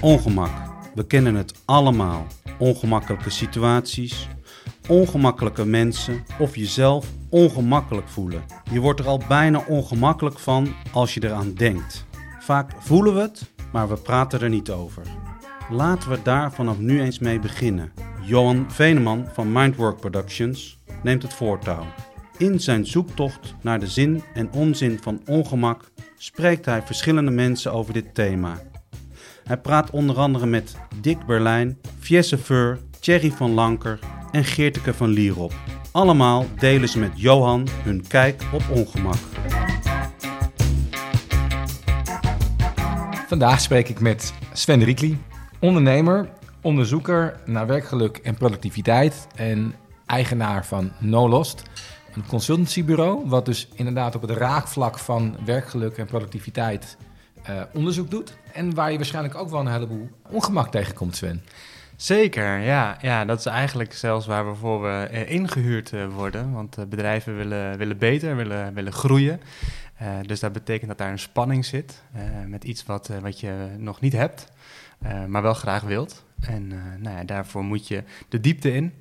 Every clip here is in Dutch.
Ongemak. We kennen het allemaal. Ongemakkelijke situaties, ongemakkelijke mensen of jezelf ongemakkelijk voelen. Je wordt er al bijna ongemakkelijk van als je eraan denkt. Vaak voelen we het, maar we praten er niet over. Laten we daar vanaf nu eens mee beginnen. Johan Veneman van Mindwork Productions neemt het voortouw. In zijn zoektocht naar de zin en onzin van ongemak spreekt hij verschillende mensen over dit thema. Hij praat onder andere met Dick Berlijn, Fiesse Feur, Thierry van Lanker en Geerteke van Lierop. Allemaal delen ze met Johan hun kijk op ongemak. Vandaag spreek ik met Sven Riekli, ondernemer, onderzoeker naar werkgeluk en productiviteit en eigenaar van No Lost, een consultancybureau wat dus inderdaad op het raakvlak van werkgeluk en productiviteit uh, onderzoek doet. En waar je waarschijnlijk ook wel een heleboel ongemak tegenkomt, Sven. Zeker, ja. ja. Dat is eigenlijk zelfs waar we voor we uh, ingehuurd worden. Want bedrijven willen, willen beter, willen, willen groeien. dus dat betekent dat daar een spanning zit met iets wat, wat je nog niet hebt, maar wel graag wilt. En nou ja, daarvoor moet je de diepte in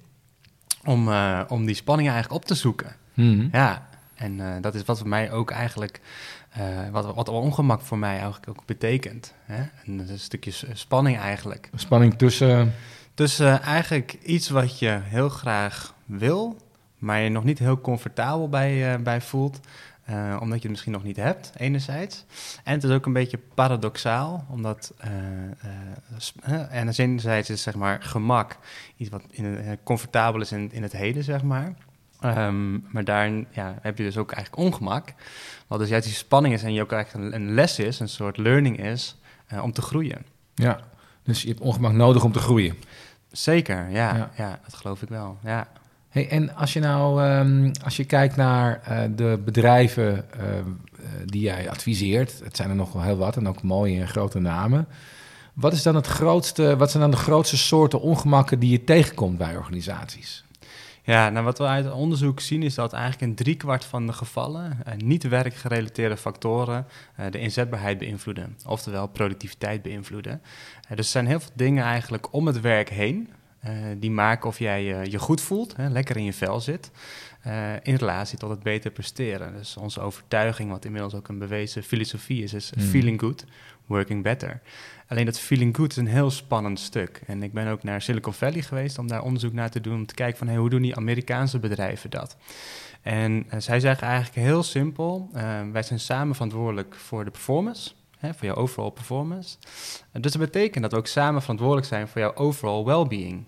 om, om die spanning eigenlijk op te zoeken. Mm. Ja, en dat is wat voor mij ook eigenlijk uh, wat, wat ongemak voor mij eigenlijk ook betekent. Hè? En dat is een stukje spanning eigenlijk. Spanning tussen. Tussen eigenlijk iets wat je heel graag wil, maar je nog niet heel comfortabel bij, bij voelt. Uh, omdat je het misschien nog niet hebt, enerzijds. En het is ook een beetje paradoxaal, omdat uh, en enerzijds is zeg maar gemak iets wat in, comfortabel is in, in het heden, zeg maar. Um, maar daarin ja, heb je dus ook eigenlijk ongemak. Wat dus juist die spanning is en je ook eigenlijk een, les is, een soort learning is, uh, om te groeien. Ja, dus je hebt ongemak nodig om te groeien. Zeker, ja, ja. ja dat geloof ik wel. Ja. Hey, en als je nou, um, als je kijkt naar uh, de bedrijven uh, die jij adviseert, het zijn er nog wel heel wat en ook mooie en grote namen. Wat is dan het grootste, wat zijn dan de grootste soorten ongemakken die je tegenkomt bij organisaties? Ja, nou wat we uit onderzoek zien is dat eigenlijk in driekwart van de gevallen uh, niet werkgerelateerde factoren uh, de inzetbaarheid beïnvloeden, oftewel productiviteit beïnvloeden. Uh, dus er zijn heel veel dingen eigenlijk om het werk heen die maken of jij je goed voelt, hè, lekker in je vel zit, in relatie tot het beter presteren. Dus onze overtuiging, wat inmiddels ook een bewezen filosofie is, is mm. feeling good, working better. Alleen dat feeling good is een heel spannend stuk. En ik ben ook naar Silicon Valley geweest om daar onderzoek naar te doen, om te kijken van hey, hoe doen die Amerikaanse bedrijven dat? En uh, zij zeggen eigenlijk heel simpel, uh, wij zijn samen verantwoordelijk voor de performance, hè, voor jouw overall performance. Dus dat betekent dat we ook samen verantwoordelijk zijn voor jouw overall well-being.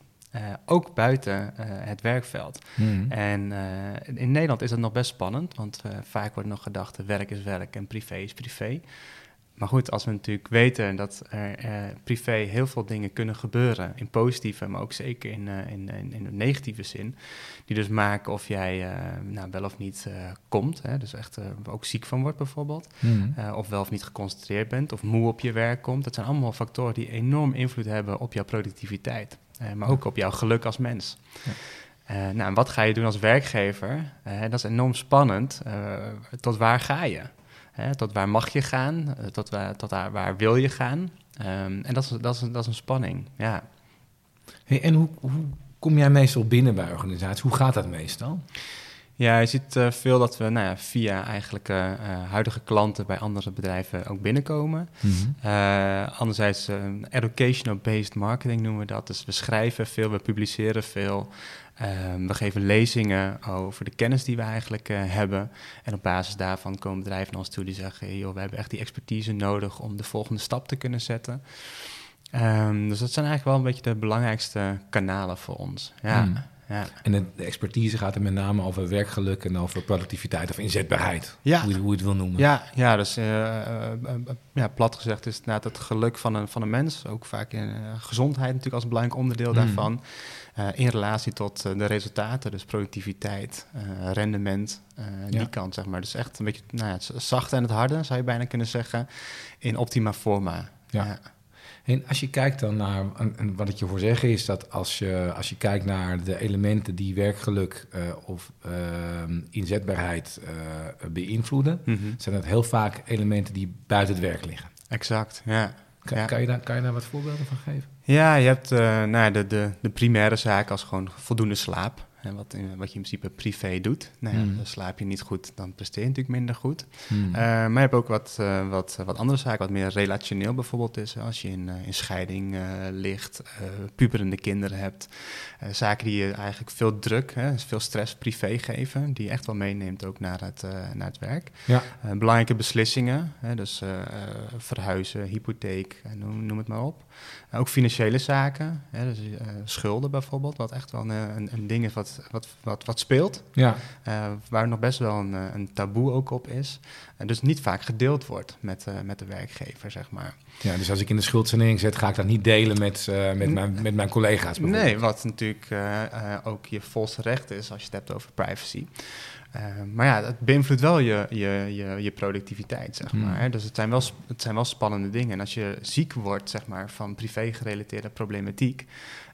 Ook buiten het werkveld. Mm. En in Nederland is dat nog best spannend, want vaak wordt nog gedacht: werk is werk en privé is privé. Maar goed, als we natuurlijk weten dat er eh, privé heel veel dingen kunnen gebeuren, in positieve, maar ook zeker in, in, in, in, een negatieve zin, die dus maken of jij nou, wel of niet komt, hè, dus echt ook ziek van wordt bijvoorbeeld, mm. of wel of niet geconcentreerd bent, of moe op je werk komt. Dat zijn allemaal factoren die enorm invloed hebben op jouw productiviteit, maar ook op jouw geluk als mens. Ja. nou, en wat ga je doen als werkgever? dat is enorm spannend. tot waar ga je? Tot waar mag je gaan? Eh, tot waar, tot waar, waar wil je gaan? Um, en dat is, dat, is, dat is een spanning, ja. Hey, en hoe, hoe kom jij meestal binnen bij organisaties? Hoe gaat dat meestal? Ja, je ziet uh, veel dat we nou ja, via eigenlijk uh, huidige klanten bij andere bedrijven ook binnenkomen. Mm -hmm. anderzijds educational-based marketing noemen we dat. Dus we schrijven veel, we publiceren veel. Um, we geven lezingen over de kennis die we eigenlijk uh, hebben. En op basis daarvan komen bedrijven naar ons toe die zeggen: joh, we hebben echt die expertise nodig om de volgende stap te kunnen zetten. Um, dus dat zijn eigenlijk wel een beetje de belangrijkste kanalen voor ons. Ja. Mm. Ja. En de, expertise gaat er met name over werkgeluk en over productiviteit of inzetbaarheid, ja. hoe, je, hoe je het wil noemen. Ja, ja dus uh, uh, ja, plat gezegd is het het geluk van een, van een mens, ook vaak in gezondheid natuurlijk als een belangrijk onderdeel mm. daarvan. In relatie tot de resultaten, dus productiviteit, rendement, die ja. kant zeg maar. Dus echt een beetje nou ja, het zachte en het harde, zou je bijna kunnen zeggen, in optima forma. Ja. En als je kijkt dan naar, en, wat ik je voor zeggen is dat als je, als je kijkt naar de elementen die werkgeluk eh, of eh, inzetbaarheid eh, beïnvloeden, Mhm. zijn dat heel vaak elementen die buiten het werk liggen. Exact, ja. Kan, Ja. kan, je, daar, kan je daar wat voorbeelden van geven? Ja, je hebt eh, nou, de, de, de primaire zaak als gewoon voldoende slaap. En wat, in- wat je in principe privé doet. Nou ja, Mm. dan slaap je niet goed, dan presteer je natuurlijk minder goed. Hmm. Eh, maar je hebt ook wat, eh, wat, wat andere zaken, wat meer relationeel bijvoorbeeld is. Als je in, eh, in scheiding eh, ligt, eh, puberende kinderen hebt. eh, zaken die je eigenlijk veel druk, hè, veel stress privé geven. Die je echt wel meeneemt ook naar het, eh, naar het werk. ja. Eh, belangrijke beslissingen, hè, dus eh, eh, verhuizen, hypotheek, eh, noem, noem het maar op. Eh, ook financiële zaken, hè, dus, eh, schulden bijvoorbeeld, wat echt wel een, een, een ding is wat, wat, wat, wat speelt. ja. eh, waar nog best wel een, eh, een taboe ook op is. En dus niet vaak gedeeld wordt met, eh, met de werkgever, zeg maar. Ja, dus als ik in de schuldsanering zit, ga ik dat niet delen met, met, mijn, met mijn collega's bijvoorbeeld. Nee, wat natuurlijk ook je volste recht is als je het hebt over privacy. Eh, maar ja, het beïnvloedt wel je, je, je, je productiviteit, zeg Hmm. maar. Dus het zijn, wel, het zijn wel spannende dingen. En als je ziek wordt, zeg maar, van privé-gerelateerde problematiek...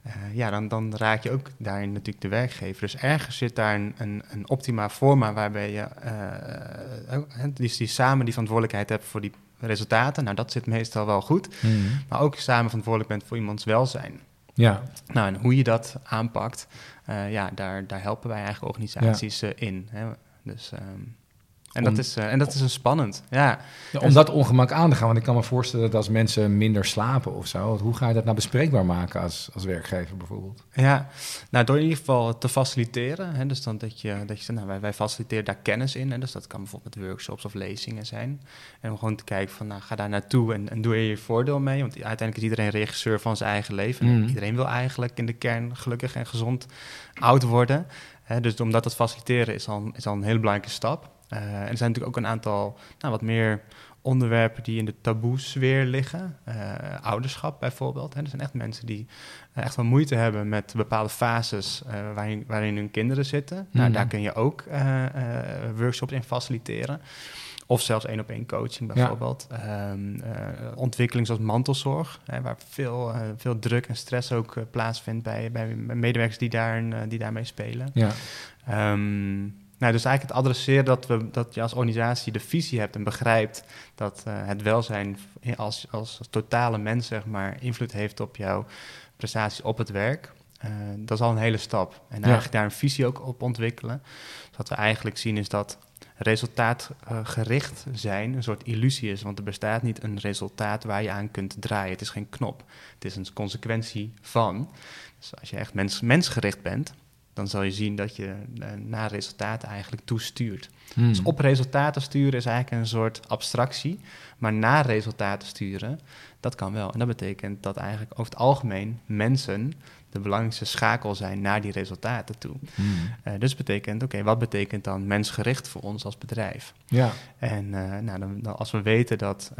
eh, ja, dan, dan raak je ook daarin natuurlijk de werkgever. Dus ergens zit daar een, een, een optima forma waarbij je... eh, ook, hè, die, die samen die verantwoordelijkheid hebt voor die resultaten. Nou, dat zit meestal wel goed. Hmm. Maar ook samen verantwoordelijk bent voor iemands welzijn. Ja, Nou, en hoe je dat aanpakt, ja, daar, daar helpen wij eigenlijk organisaties eh, in. Hè? Dus, ehm, en, Om- dat is, eh, en dat is een spannend. Ja, Ja, om dat ongemak aan te gaan. Want ik kan me voorstellen dat als mensen minder slapen of zo, hoe ga je dat nou bespreekbaar maken als, als werkgever bijvoorbeeld? ja. nou, door in ieder geval te faciliteren. Hè? Dus dan dat je, dat je zegt, nou, wij, wij faciliteren daar kennis in. Hè? Dus dat kan bijvoorbeeld met workshops of lezingen zijn. En om gewoon te kijken van, nou, ga daar naartoe en, en doe er je voordeel mee. Want uiteindelijk is iedereen regisseur van zijn eigen leven. En Mhm. Iedereen wil eigenlijk in de kern gelukkig en gezond oud worden. Hè, dus om dat te faciliteren is al, is al een hele belangrijke stap. Eh, en er zijn natuurlijk ook een aantal nou, wat meer onderwerpen die in de taboe-sfeer liggen. Eh, ouderschap bijvoorbeeld. Hè. Er zijn echt mensen die eh, echt wel moeite hebben met bepaalde fases waarin, waarin hun kinderen zitten. Nou, Mhm. daar kun je ook workshops in faciliteren. Of zelfs één op één coaching bijvoorbeeld. Ehm, eh, ontwikkeling zoals mantelzorg, hè, waar veel, veel druk en stress ook plaatsvindt bij, bij medewerkers die, daar, die daarmee spelen. Ja, Ehm, nou, dus eigenlijk het adresseren dat, we, dat je als organisatie de visie hebt en begrijpt dat eh, het welzijn als, als totale mens zeg maar, invloed heeft op jouw prestaties op het werk. Eh, dat is al een hele stap. En eigenlijk daar een visie ook op ontwikkelen. Dus wat we eigenlijk zien is dat resultaatgericht zijn een soort illusie is. Want er bestaat niet een resultaat waar je aan kunt draaien. Het is geen knop. Het is een consequentie van. Dus als je echt mens, mensgericht bent, dan zal je zien dat je eh, naar resultaten eigenlijk toestuurt. Hmm. Dus op resultaten sturen is eigenlijk een soort abstractie. Maar naar resultaten sturen, dat kan wel. En dat betekent dat eigenlijk over het algemeen mensen de belangrijkste schakel zijn naar die resultaten toe. Hmm. Eh, dus betekent, oké, wat betekent dan mensgericht voor ons als bedrijf? Ja, En eh, nou, dan, dan als we weten dat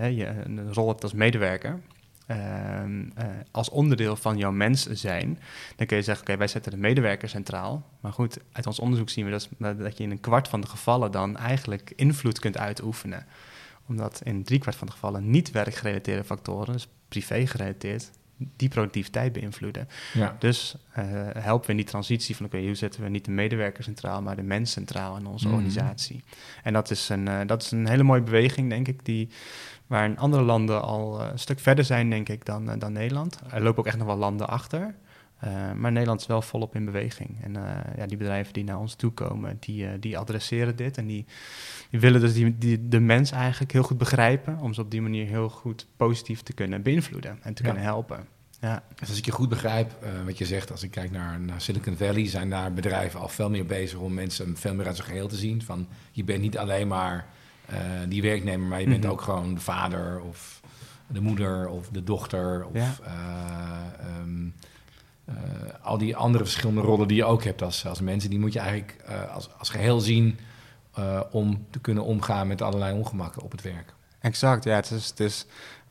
je een rol hebt als medewerker, ehm, eh, als onderdeel van jouw mens zijn, dan kun je zeggen, oké, wij zetten de medewerker centraal. Maar goed, uit ons onderzoek zien we dat, dat je in een kwart van de gevallen dan eigenlijk invloed kunt uitoefenen. Omdat in driekwart van de gevallen niet werkgerelateerde factoren, dus privé gerelateerd, die productiviteit beïnvloeden. ja. Dus eh, helpen we in die transitie van, oké, hoe zetten we niet de medewerker centraal, maar de mens centraal in onze Mhm. organisatie. En dat is, een, eh, dat is een hele mooie beweging, denk ik, die, waar in andere landen al eh, een stuk verder zijn, denk ik, dan, eh, dan Nederland. Er lopen ook echt nog wel landen achter. Eh, maar Nederland is wel volop in beweging. En ja, die bedrijven die naar ons toe komen, die, die adresseren dit. En die, die willen dus die, die, de mens eigenlijk heel goed begrijpen... om ze op die manier heel goed positief te kunnen beïnvloeden en te Ja. kunnen helpen. Ja. Dus als ik je goed begrijp, wat je zegt, als ik kijk naar, naar Silicon Valley, zijn daar bedrijven al veel meer bezig om mensen veel meer uit zijn geheel te zien. Van je bent niet alleen maar die werknemer, maar je bent Mhm. ook gewoon de vader of de moeder of de dochter of Ja. eh, ehm, eh, al die andere verschillende rollen die je ook hebt als, als mensen. Die moet je eigenlijk eh, als, als geheel zien eh, om te kunnen omgaan met allerlei ongemakken op het werk. Exact, ja. Het is, het is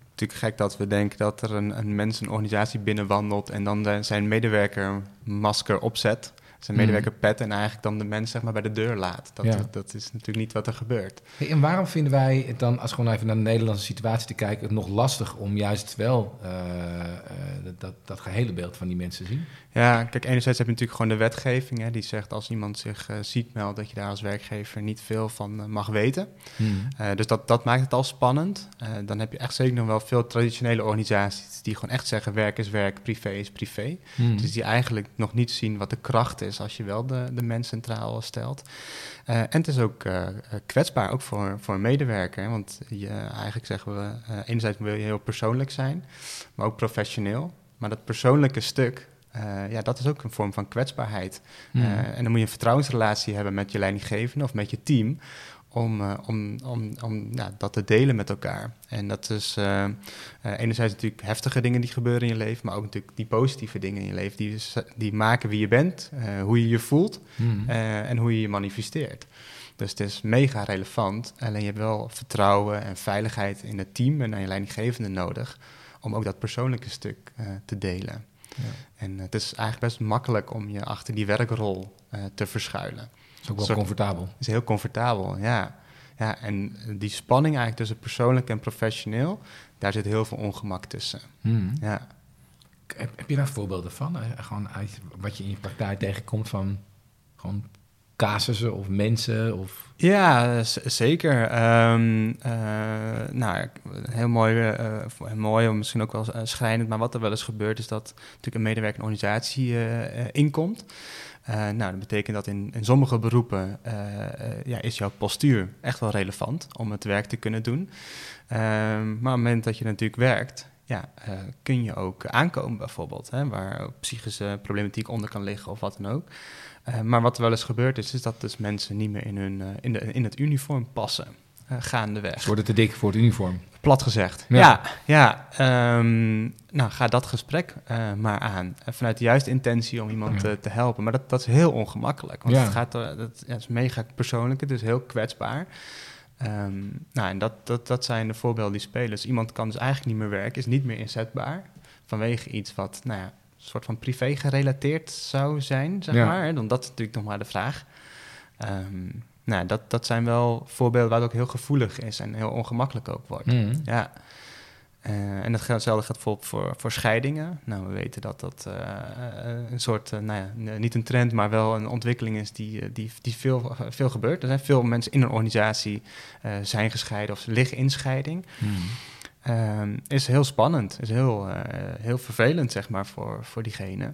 natuurlijk gek dat we denken dat er een, een mens een organisatie binnenwandelt en dan zijn medewerker een masker opzet. Zijn medewerker pet en eigenlijk dan de mens zeg maar, bij de deur laat. Dat, Ja. dat is natuurlijk niet wat er gebeurt. Hey, en waarom vinden wij het dan, als gewoon even naar de Nederlandse situatie te kijken, het nog lastig om juist wel eh, eh, dat- dat, dat gehele beeld van die mensen te zien? Ja, kijk, enerzijds heb je natuurlijk gewoon de wetgeving, hè, die zegt als iemand zich eh, ziek meldt, dat je daar als werkgever niet veel van eh, mag weten. Eh, dus dat, dat maakt het al spannend. Dan heb je echt zeker nog wel veel traditionele organisaties die gewoon echt zeggen werk is werk, privé is privé. Hmm. Dus die eigenlijk nog niet zien wat de kracht is als je wel de, de mens centraal stelt. En het is ook kwetsbaar, ook voor, voor een medewerker. hè, Want je, eigenlijk zeggen we, enerzijds wil je heel persoonlijk zijn, maar ook professioneel. Maar dat persoonlijke stuk, eh, ja, dat is ook een vorm van kwetsbaarheid. Hmm. Eh, en dan moet je een vertrouwensrelatie hebben met je leidinggevende of met je team. Om, eh, om, om, om ja, dat te delen met elkaar. En dat is enerzijds natuurlijk heftige dingen die gebeuren in je leven, maar ook natuurlijk die positieve dingen in je leven. Die, die maken wie je bent, hoe je je voelt Hmm. en hoe je je manifesteert. Dus het is mega relevant. Alleen je hebt wel vertrouwen en veiligheid in het team en aan je leidinggevende nodig. Om ook dat persoonlijke stuk te delen. Ja. En het is eigenlijk best makkelijk om je achter die werkrol eh, te verschuilen. Is ook wel soort- comfortabel. Is heel comfortabel, ja. ja. En die spanning eigenlijk tussen persoonlijk en professioneel, daar zit heel veel ongemak tussen. Hmm. Ja. Heb, heb je daar voorbeelden van? Eh, Gewoon uit wat je in je praktijk tegenkomt van gewoon casussen of mensen of... Ja, zeker. Ehm, eh, nou, heel mooi, eh, of heel mooi, misschien ook wel eh, schrijnend, maar wat er wel eens gebeurt is dat natuurlijk een medewerker organisatie eh, eh, inkomt. Eh, nou, dat betekent dat in, in sommige beroepen eh, eh, ja, is jouw postuur echt wel relevant om het werk te kunnen doen. Ehm, maar op het moment dat je natuurlijk werkt, ja, eh, kun je ook aankomen bijvoorbeeld, hè, waar ook psychische problematiek onder kan liggen of wat dan ook. Eh, maar wat er wel eens gebeurd is, is dat dus mensen niet meer in, hun, eh, in, de, in het uniform passen, gaandeweg. Ze worden te dik voor het uniform. Plat gezegd. Ja. Ja, ja. ehm, nou, ga dat gesprek maar aan. Vanuit de juiste intentie om iemand Ja. te helpen. Maar dat, dat is heel ongemakkelijk. Want Ja. het, gaat, dat, het is mega persoonlijk, het is heel kwetsbaar. Ehm, nou, en dat, dat, dat zijn de voorbeelden die spelen. Dus iemand kan dus eigenlijk niet meer werken, is niet meer inzetbaar. Vanwege iets wat, nou ja, een soort van privé gerelateerd zou zijn, zeg Ja. maar. Dan dat is natuurlijk nog maar de vraag. Ehm, nou, dat, dat zijn wel voorbeelden waar het ook heel gevoelig is en heel ongemakkelijk ook wordt. Hmm. Ja. Eh, en dat geldt- hetzelfde geldt voor, voor, voor scheidingen. Nou, we weten dat dat eh, eh, een soort, nou ja, niet een trend, maar wel een ontwikkeling is die, die, die veel, veel gebeurt. Er zijn veel mensen in een organisatie zijn gescheiden of ze liggen in scheiding. Hmm. Ehm, is heel spannend, is heel, heel vervelend, zeg maar, voor, voor diegene.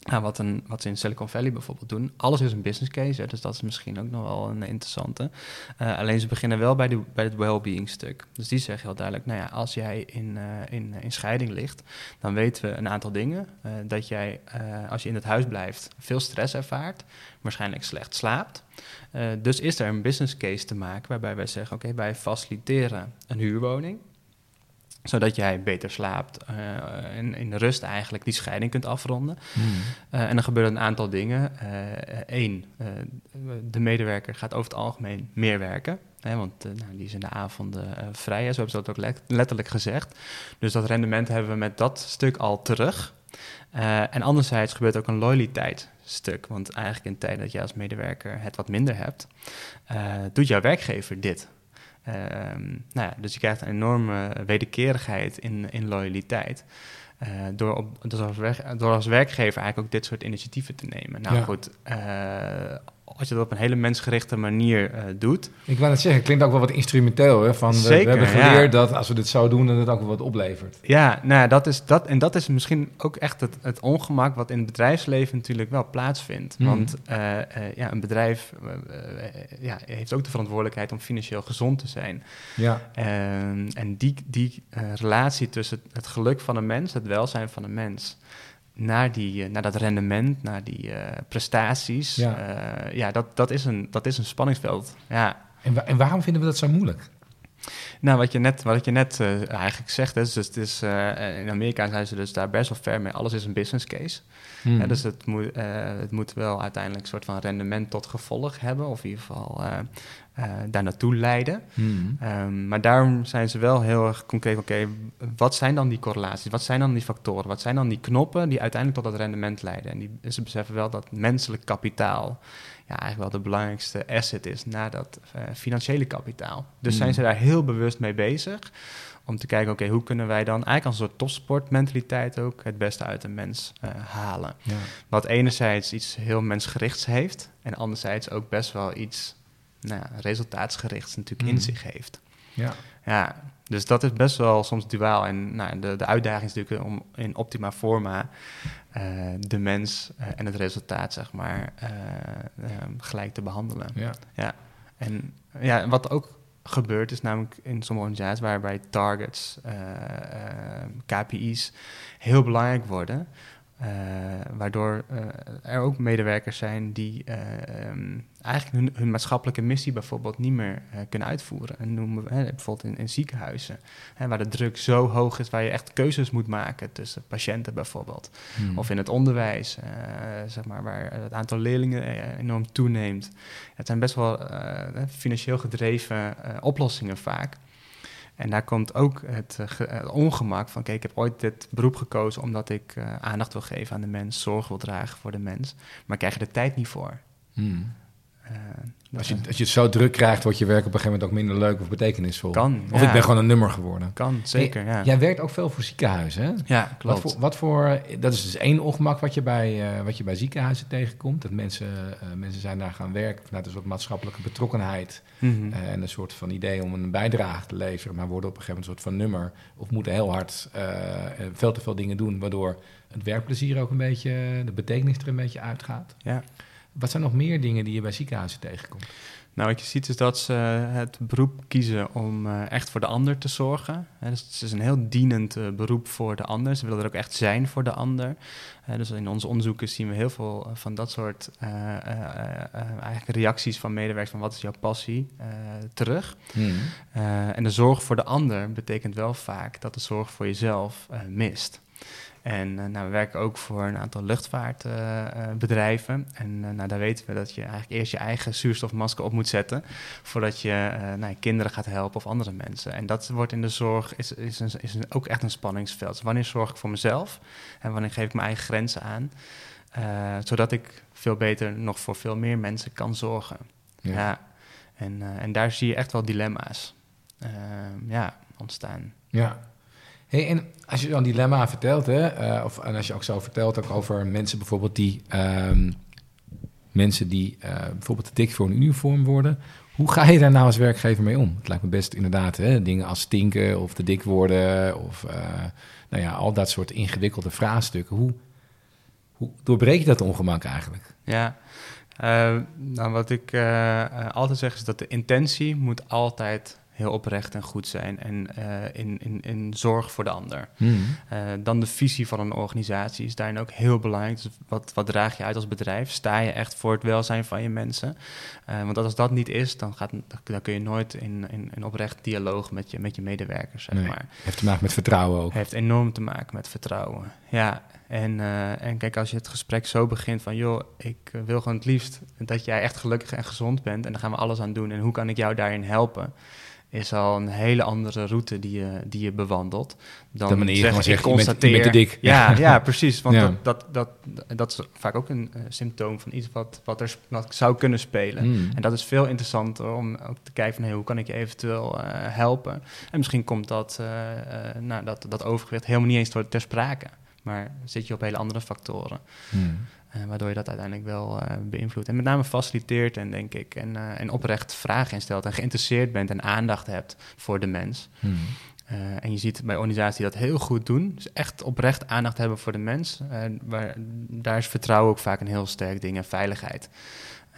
Nou, wat, een, wat ze in Silicon Valley bijvoorbeeld doen, alles is een business case, hè, dus dat is misschien ook nog wel een interessante. Eh, alleen ze beginnen wel bij, de, bij het well-being stuk. Dus die zeggen heel duidelijk, nou ja, als jij in, eh, in, in scheiding ligt, dan weten we een aantal dingen. Eh, dat jij, eh, als je in het huis blijft, veel stress ervaart, waarschijnlijk slecht slaapt. Eh, dus is er een business case te maken waarbij wij zeggen, oké, wij faciliteren een huurwoning zodat jij beter slaapt eh, en in rust eigenlijk die scheiding kunt afronden. Hmm. Eh, en dan gebeuren een aantal dingen. Eén, de medewerker gaat over het algemeen meer werken. Hè, want eh, nou, die is in de avonden eh, vrij, hè, zo hebben ze dat ook let- letterlijk gezegd. Dus dat rendement hebben we met dat stuk al terug. Eh, en anderzijds gebeurt ook een loyaliteitsstuk. Want eigenlijk in tijden dat je als medewerker het wat minder hebt, eh, doet jouw werkgever dit. Ehm, nou ja, dus je krijgt een enorme wederkerigheid in, in loyaliteit. Eh, door, op, als werk- door als werkgever eigenlijk ook dit soort initiatieven te nemen. Nou Ja. goed, eh, als je dat op een hele mensgerichte manier eh, doet. Ik wou net zeggen, het klinkt ook wel wat instrumenteel. Hè? Van, we, hebben ja. geleerd dat als we dit zo doen, dat het ook wel wat oplevert. Ja, nou dat is dat. En dat is misschien ook echt het, het ongemak wat in het bedrijfsleven natuurlijk wel plaatsvindt. Mhm. Want eh, eh, ja, een bedrijf ja, heeft ook de verantwoordelijkheid om financieel gezond te zijn. Ja. Ehm, en die, die relatie tussen het, het geluk van een mens, het welzijn van een mens, naar, die, eh, naar dat rendement, naar die eh, prestaties, Ja. ja, ja dat, dat, is een, dat is een spanningsveld. Ja. En, wa- en waarom vinden we dat zo moeilijk? Nou, wat je net, wat je net uh, eigenlijk zegt, is, dus het is, uh, in Amerika zijn ze dus daar best wel ver mee. Alles is een business case. Hmm. dus het moet, het moet wel uiteindelijk een soort van rendement tot gevolg hebben, of in ieder geval daar naartoe leiden. Hmm. Um, maar daarom zijn ze wel heel erg concreet, oké, wat zijn dan die correlaties? Wat zijn dan die factoren? Wat zijn dan die knoppen die uiteindelijk tot dat rendement leiden? En die, ze beseffen wel dat menselijk kapitaal ja, eigenlijk wel de belangrijkste asset is na dat uh, financiële kapitaal. Dus zijn ze daar heel bewust mee bezig om te kijken, oké, hoe kunnen wij dan eigenlijk als een soort topsportmentaliteit ook het beste uit een mens uh, halen. Ja. Wat enerzijds iets heel mensgerichts heeft en anderzijds ook best wel iets nou resultaatsgerichts natuurlijk in zich heeft. Ja. ja, dus dat is best wel soms duaal. En nou, de, de uitdaging is natuurlijk om in optima forma uh, de mens uh, en het resultaat, zeg maar, uh, gelijk te behandelen. Ja. ja. En ja, wat ook gebeurt is namelijk in sommige organisaties waarbij targets, KPI's heel belangrijk worden. Waardoor er ook medewerkers zijn die um, eigenlijk hun, hun, maatschappelijke missie bijvoorbeeld niet meer kunnen uitvoeren. En noemen we bijvoorbeeld in, in ziekenhuizen, hè, waar de druk zo hoog is, waar je echt keuzes moet maken tussen patiënten bijvoorbeeld. Hmm. Of in het onderwijs, zeg maar, waar het aantal leerlingen enorm toeneemt. Het zijn best wel financieel gedreven oplossingen vaak. En daar komt ook het, ongemak van, kijk, ik heb ooit dit beroep gekozen omdat ik aandacht wil geven aan de mens, zorg wil dragen voor de mens, maar krijg je de tijd niet voor. Hmm. Uh, als, je, als je het zo druk krijgt, wordt je werk op een gegeven moment ook minder leuk of betekenisvol. Kan. Of ja. ik ben gewoon een nummer geworden. Kan, zeker. Ja. Jij werkt ook veel voor ziekenhuizen, hè? Ja, klopt. Wat voor, wat voor, dat is dus één ongemak wat je bij, uh, wat je bij ziekenhuizen tegenkomt. Dat mensen, uh, mensen zijn daar gaan werken vanuit een soort maatschappelijke betrokkenheid. Mm -hmm. uh, en een soort van idee om een bijdrage te leveren. Maar worden op een gegeven moment een soort van nummer. Of moeten heel hard veel te veel dingen doen. Waardoor het werkplezier ook een beetje, de betekenis er een beetje uitgaat. Ja. Wat zijn nog meer dingen die je bij ziekenhuizen tegenkomt? Nou, wat je ziet is dat ze het beroep kiezen om uh, echt voor de ander te zorgen. Dus het is een heel dienend uh, beroep voor de ander. Ze willen er ook echt zijn voor de ander. Dus in onze onderzoeken zien we heel veel van dat soort eigenlijk reacties van medewerkers van wat is jouw passie terug. Hmm. en de zorg voor de ander betekent wel vaak dat de zorg voor jezelf mist. En uh, nou, we werken ook voor een aantal luchtvaartbedrijven. Uh, uh, en nou, daar weten we dat je eigenlijk eerst je eigen zuurstofmasker op moet zetten. voordat je nou, kinderen gaat helpen of andere mensen. En dat wordt in de zorg is, is, een, is een, ook echt een spanningsveld. Dus wanneer zorg ik voor mezelf en wanneer geef ik mijn eigen grenzen aan. zodat ik veel beter nog voor veel meer mensen kan zorgen. Ja. ja. En, en daar zie je echt wel dilemma's ja, ontstaan. Ja, Hey, en als je dan dilemma vertelt, hè, uh, of en als je ook zo vertelt ook over mensen bijvoorbeeld die um, mensen die uh, bijvoorbeeld te dik voor een uniform worden, hoe ga je daar nou als werkgever mee om? Het lijkt me best inderdaad hè, dingen als stinken of te dik worden of uh, nou ja, al dat soort ingewikkelde vraagstukken. Hoe, hoe doorbreek je dat ongemak eigenlijk? Ja, nou wat ik altijd zeg is dat de intentie moet altijd heel oprecht en goed zijn en uh, in, in, in zorg voor de ander. Hmm. Uh, dan de visie van een organisatie is daarin ook heel belangrijk. Dus wat, wat draag je uit als bedrijf? Sta je echt voor het welzijn van je mensen? Uh, want als dat niet is, dan, gaat, dan kun je nooit in, in, in oprecht dialoog met je, met je medewerkers, zeg nee, maar. Heeft te maken met vertrouwen ook. Heeft enorm te maken met vertrouwen, ja. En, en kijk, als je het gesprek zo begint van... joh, ik wil gewoon het liefst dat jij echt gelukkig en gezond bent... en daar gaan we alles aan doen en hoe kan ik jou daarin helpen is al een hele andere route die je, die je bewandelt. Dan de manier zeg, constateer, met, met de dik. Ja, ja precies. Want Ja. Dat, dat, dat, dat is vaak ook een uh, symptoom van iets wat, wat er wat zou kunnen spelen. Hmm. En dat is veel interessanter om ook te kijken van... Hey, hoe kan ik je eventueel uh, helpen? En misschien komt dat, uh, nou, dat, dat overgewicht helemaal niet eens ter, ter sprake. Maar zit je op hele andere factoren. Hmm. Uh, waardoor je dat uiteindelijk wel uh, beïnvloedt. En met name faciliteert en denk ik. En, uh, en oprecht vragen instelt en geïnteresseerd bent en aandacht hebt voor de mens. Hmm. en je ziet bij organisaties die dat heel goed doen. Dus echt oprecht aandacht hebben voor de mens. waar, daar is vertrouwen ook vaak een heel sterk ding en veiligheid.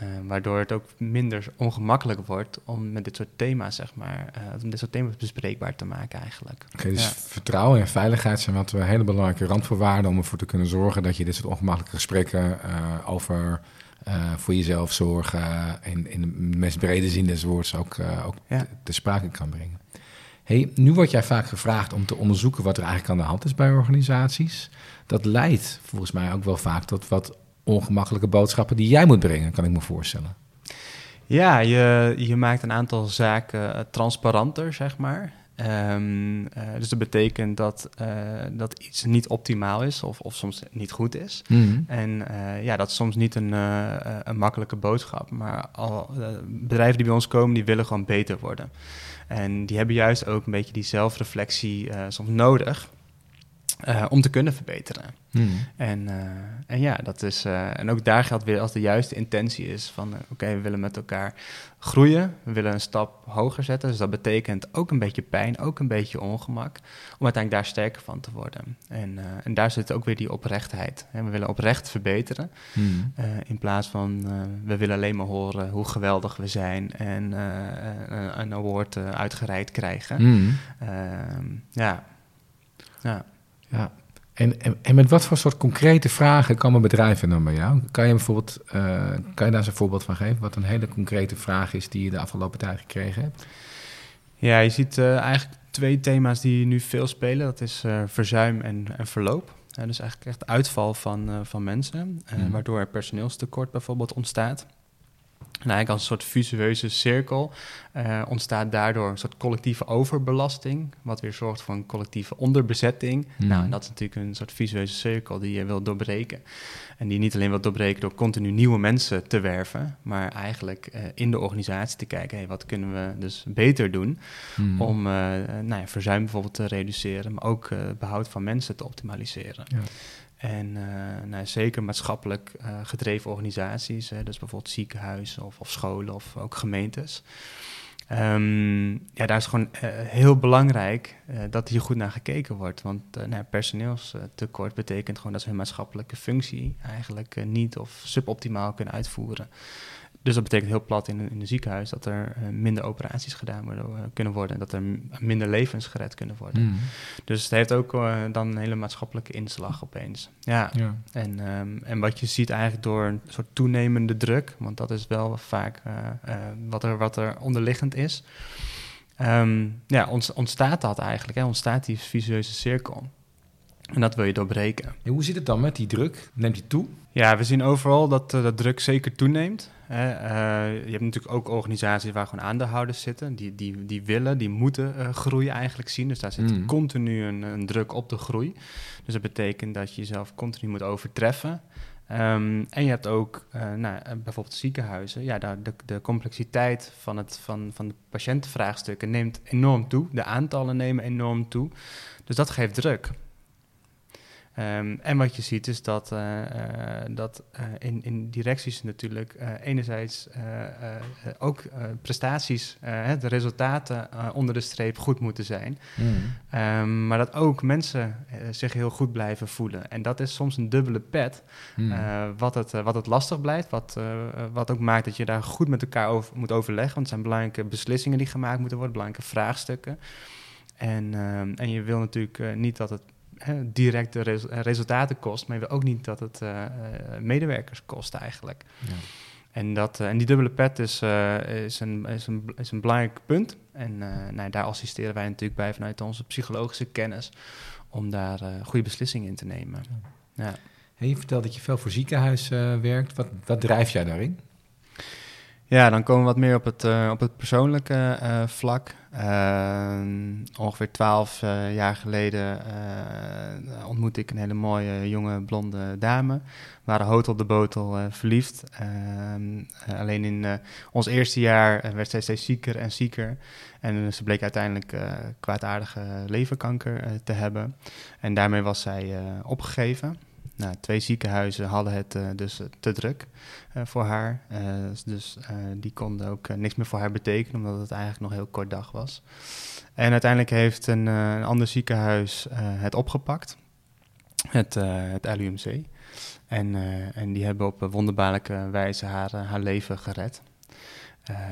Uh, waardoor het ook minder ongemakkelijk wordt om met dit soort thema's, zeg maar, uh, om dit soort thema's bespreekbaar te maken eigenlijk. Oké, okay, dus Ja. vertrouwen en veiligheid zijn wat we hele belangrijke randvoorwaarden om ervoor te kunnen zorgen dat je dit soort ongemakkelijke gesprekken uh, over voor jezelf zorgen in, in de meest brede zin des woords ook, ook Ja. te, te sprake kan brengen. Hey, nu word jij vaak gevraagd om te onderzoeken wat er eigenlijk aan de hand is bij organisaties. Dat leidt volgens mij ook wel vaak tot wat ongemakkelijke boodschappen die jij moet brengen, kan ik me voorstellen. Ja, je, je maakt een aantal zaken eh, transparanter, zeg maar. Um, uh, dus dat betekent dat, uh, dat iets niet optimaal is of, of soms niet goed is. Mm. En uh, ja, dat is soms niet een, een makkelijke boodschap. Maar al, bedrijven die bij ons komen, die willen gewoon beter worden. En die hebben juist ook een beetje die zelfreflectie soms nodig. Uh, om te kunnen verbeteren. Hmm. En, uh, en ja, dat is. Uh, en ook daar geldt weer als de juiste intentie is van oké, we willen met elkaar groeien, we willen een stap hoger zetten. Dus dat betekent ook een beetje pijn, ook een beetje ongemak, om uiteindelijk daar sterker van te worden. En, en daar zit ook weer die oprechtheid. Hè. We willen oprecht verbeteren, hmm. in plaats van we willen alleen maar horen hoe geweldig we zijn en een award uitgereikt krijgen. Hmm. Ehm, ja. Ja. Ja. En, en, en, met wat voor soort concrete vragen komen bedrijven dan bij jou? Kan je bijvoorbeeld, uh, kan je daar eens een voorbeeld van geven? Wat een hele concrete vraag is die je de afgelopen tijd gekregen hebt? Ja, je ziet uh, eigenlijk twee thema's die nu veel spelen. Dat is uh, verzuim en, en verloop. dus eigenlijk echt uitval van, van mensen, mm. waardoor er personeelstekort bijvoorbeeld ontstaat. En eigenlijk als een soort visueuze cirkel uh, ontstaat daardoor een soort collectieve overbelasting, wat weer zorgt voor een collectieve onderbezetting. Nou, en dat is natuurlijk een soort visueuze cirkel die je wilt doorbreken. En die niet alleen wilt doorbreken door continu nieuwe mensen te werven, maar eigenlijk uh, in de organisatie te kijken, hey, wat kunnen we dus beter doen hmm. om uh, nou ja, verzuim bijvoorbeeld te reduceren, maar ook behoud van mensen te optimaliseren. Ja. En uh, nou, zeker maatschappelijk uh, gedreven organisaties, hè, dus bijvoorbeeld ziekenhuizen of, of, scholen of ook gemeentes. Um, ja, daar is gewoon uh, heel belangrijk dat hier goed naar gekeken wordt. Want nou, personeelstekort betekent gewoon dat ze hun maatschappelijke functie eigenlijk niet of suboptimaal kunnen uitvoeren. Dus dat betekent heel plat in, in een ziekenhuis dat er uh, minder operaties gedaan worden, uh, kunnen worden. Dat er minder levens gered kunnen worden. Mm. Dus het heeft ook uh, dan een hele maatschappelijke inslag opeens. Ja. ja. En, um, en wat je ziet eigenlijk door een soort toenemende druk, want dat is wel vaak wat, er, wat er onderliggend is. Um, ja, ontstaat dat eigenlijk, hè? ontstaat die visueuze cirkel. En dat wil je doorbreken. En hoe zit het dan met die druk? Neemt die toe? Ja, we zien overal dat uh, dat druk zeker toeneemt. Hè. Uh, je hebt natuurlijk ook organisaties waar gewoon aandeelhouders zitten. Die, die, die willen, die moeten uh, groei eigenlijk zien. Dus daar zit mm. continu een, een, druk op de groei. Dus dat betekent dat je jezelf continu moet overtreffen. Um, en je hebt ook nou, bijvoorbeeld ziekenhuizen. Ja, daar de, de complexiteit van, het, van, van de patiëntenvraagstukken neemt enorm toe. De aantallen nemen enorm toe. Dus dat geeft druk. Um, en wat je ziet is dat, uh, uh, dat uh, in, in directies natuurlijk enerzijds ook prestaties, de resultaten onder de streep goed moeten zijn. Mm. Um, maar dat ook mensen zich heel goed blijven voelen. En dat is soms een dubbele pet, mm. wat, het, wat het lastig blijft, wat, wat ook maakt dat je daar goed met elkaar over moet overleggen. Want het zijn belangrijke beslissingen die gemaakt moeten worden, belangrijke vraagstukken. En, um, en je wil natuurlijk niet dat het direct de resultaten kost, maar je wil ook niet dat het uh, medewerkers kost eigenlijk. Ja. En, dat, uh, en die dubbele pet is, is, een, is, een, is een belangrijk punt. En nou, daar assisteren wij natuurlijk bij vanuit onze psychologische kennis om daar goede beslissingen in te nemen. Ja. ja. Hey, je vertelt dat je veel voor ziekenhuis werkt. Wat, wat drijf jij daarin? Ja, dan komen we wat meer op het, uh, op het persoonlijke uh, vlak. Uh, ongeveer twaalf jaar geleden ontmoette ik een hele mooie jonge blonde dame. We waren hout op de botel verliefd. Ehm, alleen in ons eerste jaar werd zij steeds zieker en zieker. En ze bleek uiteindelijk kwaadaardige leverkanker te hebben. En daarmee was zij opgegeven. Nou, twee ziekenhuizen hadden het uh, dus eh, te druk uh, voor haar. Dus die konden ook niks meer voor haar betekenen, omdat het eigenlijk nog heel kort dag was. En uiteindelijk heeft een, een ander ziekenhuis het opgepakt, het, het LUMC. En, en die hebben op wonderbaarlijke wijze haar, haar leven gered.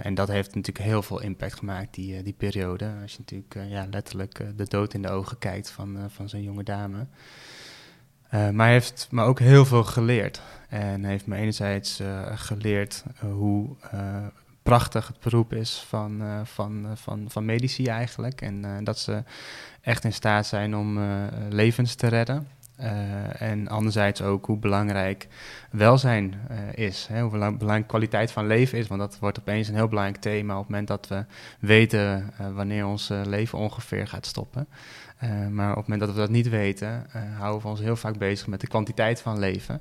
en dat heeft natuurlijk heel veel impact gemaakt, die, die periode. Als je natuurlijk ja, letterlijk de dood in de ogen kijkt van, van zo'n jonge dame. Uh, maar hij heeft me ook heel veel geleerd. En heeft me enerzijds uh, geleerd uh, hoe prachtig het beroep is van, uh, van, van, van medici eigenlijk. En dat ze echt in staat zijn om levens te redden. En anderzijds ook hoe belangrijk welzijn is. Hè, hoe belangrijk kwaliteit van leven is. Want dat wordt opeens een heel belangrijk thema op het moment dat we weten wanneer ons leven ongeveer gaat stoppen. Maar op het moment dat we dat niet weten, houden we ons heel vaak bezig met de kwantiteit van leven.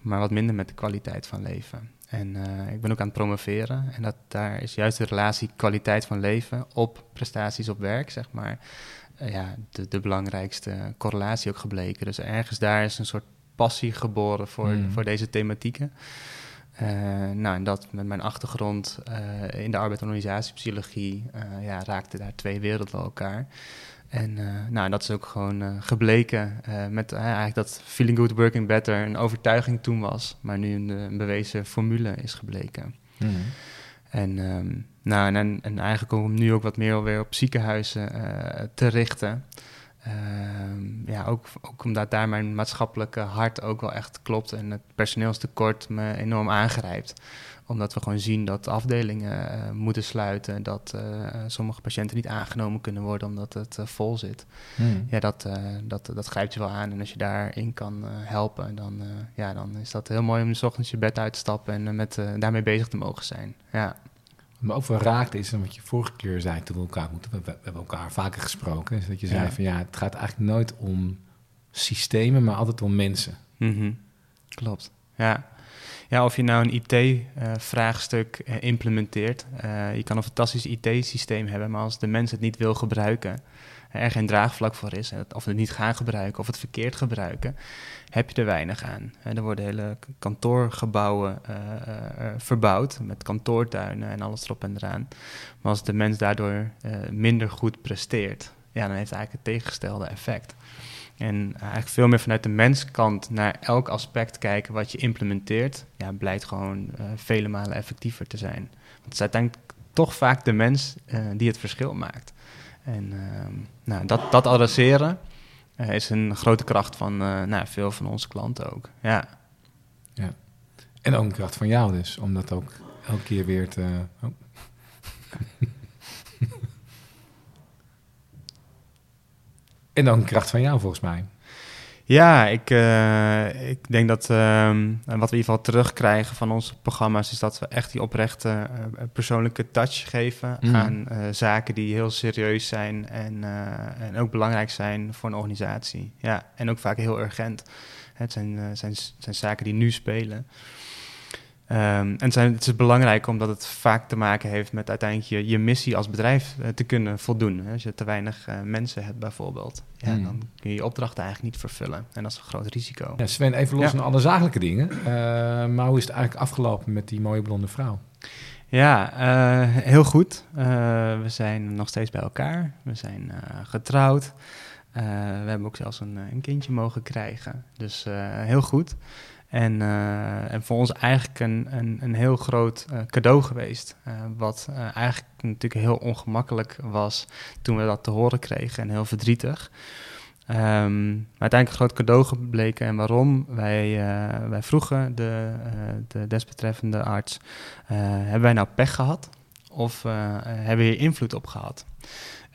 Maar wat minder met de kwaliteit van leven. En ik ben ook aan het promoveren. En dat, daar is juist de relatie kwaliteit van leven op prestaties op werk, zeg maar eh, ja, de, de belangrijkste correlatie ook gebleken. Dus ergens daar is een soort passie geboren voor, hmm. voor deze thematieken. Uh, nou, en dat met mijn achtergrond uh, in de arbeid- en organisatiepsychologie uh, ja, raakte daar twee werelden elkaar. En nou, dat is ook gewoon gebleken met eigenlijk dat feeling good, working better een overtuiging toen was, maar nu een, een bewezen formule is gebleken. Hmm. En, um, nou, en, en, eigenlijk om nu ook wat meer weer op ziekenhuizen te richten. Uh, ja, ook, ook omdat daar mijn maatschappelijke hart ook wel echt klopt en het personeelstekort me enorm aangrijpt. Omdat we gewoon zien dat afdelingen uh, moeten sluiten, dat uh, sommige patiënten niet aangenomen kunnen worden omdat het vol zit. Hmm. Ja, dat, dat, dat grijpt je wel aan. En als je daarin kan helpen, dan, ja, dan is dat heel mooi om s ochtends je bed uit te stappen en met, daarmee bezig te mogen zijn. Ja. Wat me ook wel raakte is, wat je vorige keer zei toen we elkaar moeten, we, we hebben elkaar vaker gesproken, is dat je zei van ja, het gaat eigenlijk nooit om systemen, maar altijd om mensen. Mhm. Klopt, ja. Ja, of je nou een IT-vraagstuk uh, implementeert. Uh, je kan een fantastisch IT-systeem hebben, maar als de mens het niet wil gebruiken, er geen draagvlak voor is, of het niet gaan gebruiken of het verkeerd gebruiken, heb je er weinig aan. Er worden hele kantoorgebouwen verbouwd met kantoortuinen en alles erop en eraan. Maar als de mens daardoor minder goed presteert, ja, dan heeft het eigenlijk het tegengestelde effect. En eigenlijk veel meer vanuit de menskant naar elk aspect kijken wat je implementeert, ja, blijkt gewoon vele malen effectiever te zijn. Want het is uiteindelijk toch vaak de mens die het verschil maakt. En ehm, nou, dat, dat adresseren is een grote kracht van nou, veel van onze klanten ook. Ja. ja. En ook een kracht van jou dus, om dat ook elke keer weer te... Oh. En een kracht van jou volgens mij. Ja, ik, uh, ik denk dat uh, wat we in ieder geval terugkrijgen van onze programma's is dat we echt die oprechte uh, persoonlijke touch geven mm. aan uh, zaken die heel serieus zijn en, en ook belangrijk zijn voor een organisatie. Ja, en ook vaak heel urgent. Het zijn, zijn, zijn zaken die nu spelen. Um, en zijn, het is belangrijk omdat het vaak te maken heeft met uiteindelijk je, je missie als bedrijf uh, te kunnen voldoen. Hè. Als je te weinig uh, mensen hebt bijvoorbeeld, ja, hmm. dan kun je je opdrachten eigenlijk niet vervullen. En dat is een groot risico. Ja, Sven, even los ja. van alle zakelijke dingen. Uh, maar hoe is het eigenlijk afgelopen met die mooie blonde vrouw? Ja, heel goed. we zijn nog steeds bij elkaar. We zijn getrouwd. we hebben ook zelfs een, een kindje mogen krijgen. Dus heel goed. En, uh, en voor ons eigenlijk een, een, een heel groot uh, cadeau geweest. Uh, wat eigenlijk natuurlijk heel ongemakkelijk was toen we dat te horen kregen en heel verdrietig. Um, maar uiteindelijk een groot cadeau gebleken. En waarom? Wij, wij vroegen de, de desbetreffende arts: hebben wij nou pech gehad? Of hebben we hier invloed op gehad?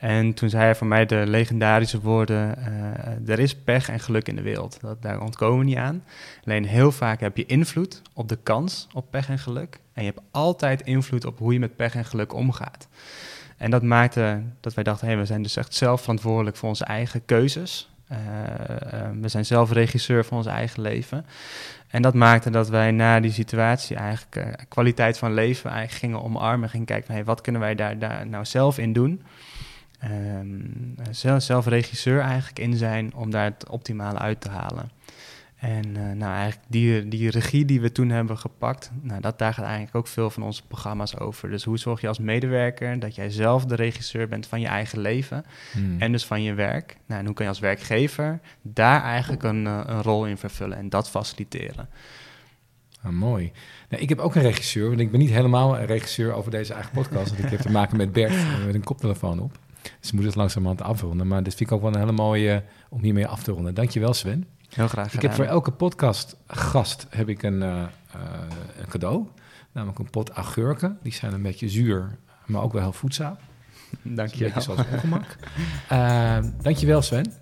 En toen zei hij voor mij de legendarische woorden: uh, Er is pech en geluk in de wereld. Dat, daar ontkomen we niet aan. Alleen heel vaak heb je invloed op de kans op pech en geluk. En je hebt altijd invloed op hoe je met pech en geluk omgaat. En dat maakte dat wij dachten: hey, we zijn dus echt zelf verantwoordelijk voor onze eigen keuzes. Uh, uh, we zijn zelf regisseur van ons eigen leven. En dat maakte dat wij na die situatie eigenlijk kwaliteit van leven eigenlijk gingen omarmen. Gingen kijken van wat kunnen wij daar, daar nou zelf in doen um, zelf, zelf, regisseur eigenlijk in zijn om daar het optimale uit te halen. En uh, nou, eigenlijk die, die regie die we toen hebben gepakt, nou, dat, daar gaat eigenlijk ook veel van onze programma's over. Dus hoe zorg je als medewerker dat jij zelf de regisseur bent van je eigen leven hmm. en dus van je werk? Nou, en hoe kan je als werkgever daar eigenlijk een, uh, een rol in vervullen en dat faciliteren? Ah, mooi. Nou, ik heb ook een regisseur, want ik ben niet helemaal een regisseur over deze eigen podcast. want ik heb te maken met Bert eh, met een koptelefoon op. Dus moet het langzamerhand afronden. Maar dit vind ik ook wel een hele mooie om hiermee af te ronden. Dankjewel Sven. Heel graag gedaan. Ik heb voor elke podcast gast heb ik een, uh, een cadeau. Namelijk een pot augurken. Die zijn een beetje zuur, maar ook wel heel voedzaam. Dank Een je wel. zoals ongemak. Uh, dankjewel Sven.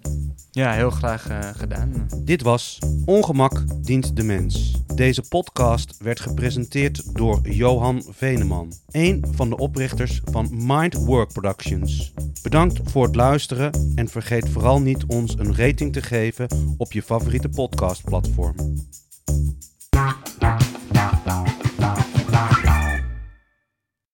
Ja, heel graag eh, gedaan. Dit was Ongemak dient de mens. Deze podcast werd gepresenteerd door Johan Veneman, een van de oprichters van Mind Work Productions. Bedankt voor het luisteren en vergeet vooral niet ons een rating te geven op je favoriete podcastplatform.